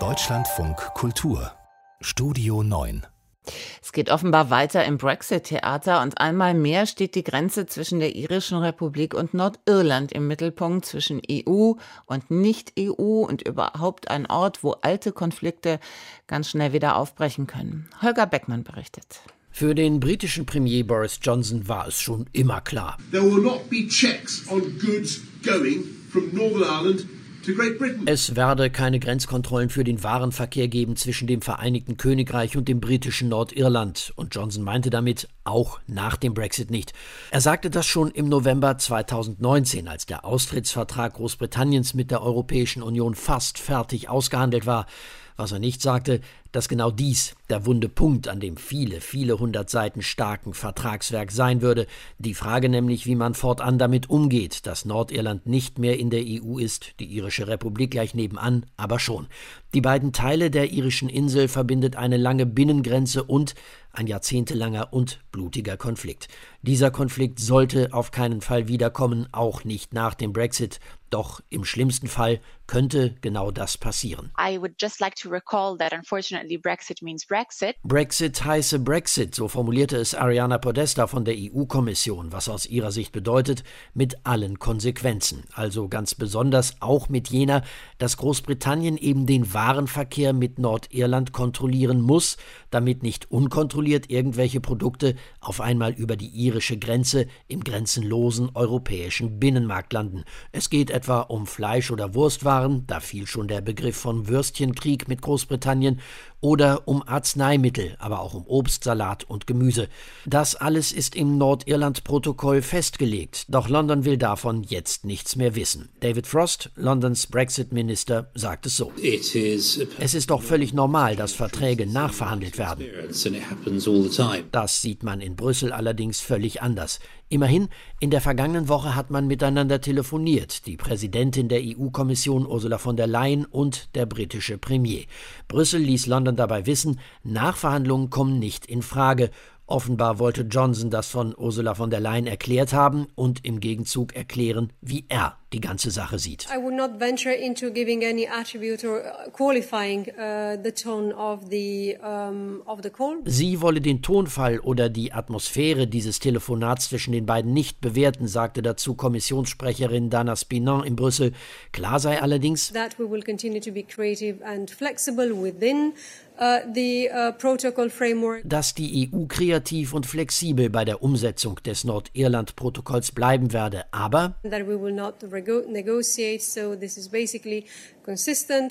Deutschlandfunk Kultur Studio 9 es geht offenbar weiter im Brexit-Theater und einmal mehr steht die Grenze zwischen der irischen Republik und Nordirland im Mittelpunkt zwischen EU und Nicht-EU und überhaupt ein Ort, wo alte Konflikte ganz schnell wieder aufbrechen können. Holger Beckmann berichtet. Für den britischen Premier Boris Johnson war es schon immer klar. There will not be checks on goods going from Northern Ireland es werde keine Grenzkontrollen für den Warenverkehr geben zwischen dem Vereinigten Königreich und dem britischen Nordirland. Und Johnson meinte damit auch nach dem Brexit nicht. Er sagte das schon im November 2019, als der Austrittsvertrag Großbritanniens mit der Europäischen Union fast fertig ausgehandelt war. Was er nicht sagte, dass genau dies der wunde Punkt an dem viele, viele hundert Seiten starken Vertragswerk sein würde. Die Frage nämlich, wie man fortan damit umgeht, dass Nordirland nicht mehr in der EU ist, die irische Republik gleich nebenan, aber schon. Die beiden Teile der irischen Insel verbindet eine lange Binnengrenze und ein jahrzehntelanger und blutiger Konflikt. Dieser Konflikt sollte auf keinen Fall wiederkommen, auch nicht nach dem Brexit. Doch im schlimmsten Fall könnte genau das passieren. Like Brexit. Brexit heiße Brexit, so formulierte es Ariana Podesta von der EU-Kommission, was aus ihrer Sicht bedeutet, mit allen Konsequenzen. Also ganz besonders auch mit jener, dass Großbritannien eben den Warenverkehr mit Nordirland kontrollieren muss, damit nicht unkontrolliert irgendwelche Produkte auf einmal über die irische Grenze im grenzenlosen europäischen Binnenmarkt landen. Es geht etwa um Fleisch- oder Wurstwaren, da fiel schon der Begriff von Würstchenkrieg mit Großbritannien, oder um Arzneimittel, aber auch um Obst, Salat und Gemüse. Das alles ist im Nordirland-Protokoll festgelegt, doch London will davon jetzt nichts mehr wissen. David Frost, Londons Brexit-Minister, sagt es so. Es ist doch völlig normal, dass Verträge nachverhandelt werden. Das sieht man in Brüssel allerdings völlig anders. Immerhin, in der vergangenen Woche hat man miteinander telefoniert, die Präsidentin der EU-Kommission Ursula von der Leyen und der britische Premier. Brüssel ließ London dabei wissen, Nachverhandlungen kommen nicht in Frage Offenbar wollte Johnson das von Ursula von der Leyen erklärt haben und im Gegenzug erklären, wie er die ganze Sache sieht. I would not venture into giving any attribute or uh, qualifying uh, the tone of the um, of the call. Sie wolle den Tonfall oder die Atmosphäre dieses Telefonats zwischen den beiden nicht bewerten, sagte dazu Kommissionssprecherin Dana Spinon in Brüssel. Klar sei allerdings, that we will continue to be creative and flexible within Uh, uh, dass die EU kreativ und flexibel bei der Umsetzung des Nordirland-Protokolls bleiben werde, aber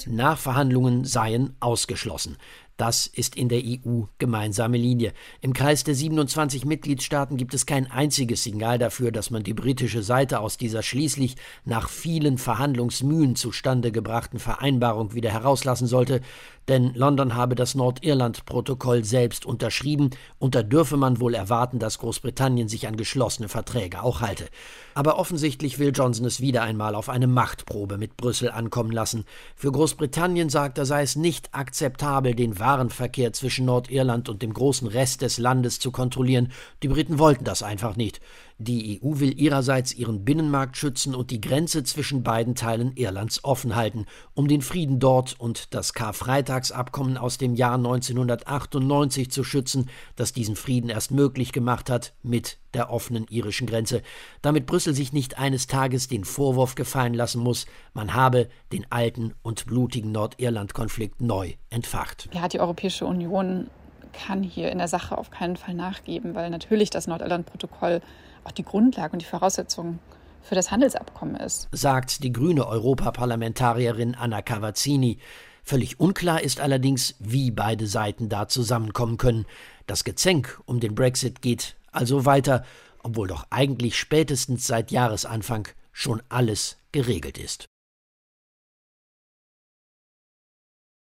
Nachverhandlungen seien ausgeschlossen. Das ist in der EU gemeinsame Linie. Im Kreis der 27 Mitgliedstaaten gibt es kein einziges Signal dafür, dass man die britische Seite aus dieser schließlich nach vielen Verhandlungsmühen zustande gebrachten Vereinbarung wieder herauslassen sollte, denn London habe das Nordirland-Protokoll selbst unterschrieben und da dürfe man wohl erwarten, dass Großbritannien sich an geschlossene Verträge auch halte. Aber offensichtlich will Johnson es wieder einmal auf eine Machtprobe mit Brüssel ankommen lassen. Für Großbritannien, sagt er, sei es nicht akzeptabel, den Warenverkehr zwischen Nordirland und dem großen Rest des Landes zu kontrollieren. Die Briten wollten das einfach nicht. Die EU will ihrerseits ihren Binnenmarkt schützen und die Grenze zwischen beiden Teilen Irlands offen halten, um den Frieden dort und das Karfreitagsabkommen aus dem Jahr 1998 zu schützen, das diesen Frieden erst möglich gemacht hat mit der offenen irischen Grenze, damit Brüssel sich nicht eines Tages den Vorwurf gefallen lassen muss, man habe den alten und blutigen Nordirland-Konflikt neu entfacht. Ja, die Europäische Union kann hier in der Sache auf keinen Fall nachgeben, weil natürlich das Nordirland-Protokoll auch die Grundlage und die Voraussetzung für das Handelsabkommen ist. Sagt die grüne Europaparlamentarierin Anna Cavazzini. Völlig unklar ist allerdings, wie beide Seiten da zusammenkommen können. Das Gezänk um den Brexit geht also weiter, obwohl doch eigentlich spätestens seit Jahresanfang schon alles geregelt ist.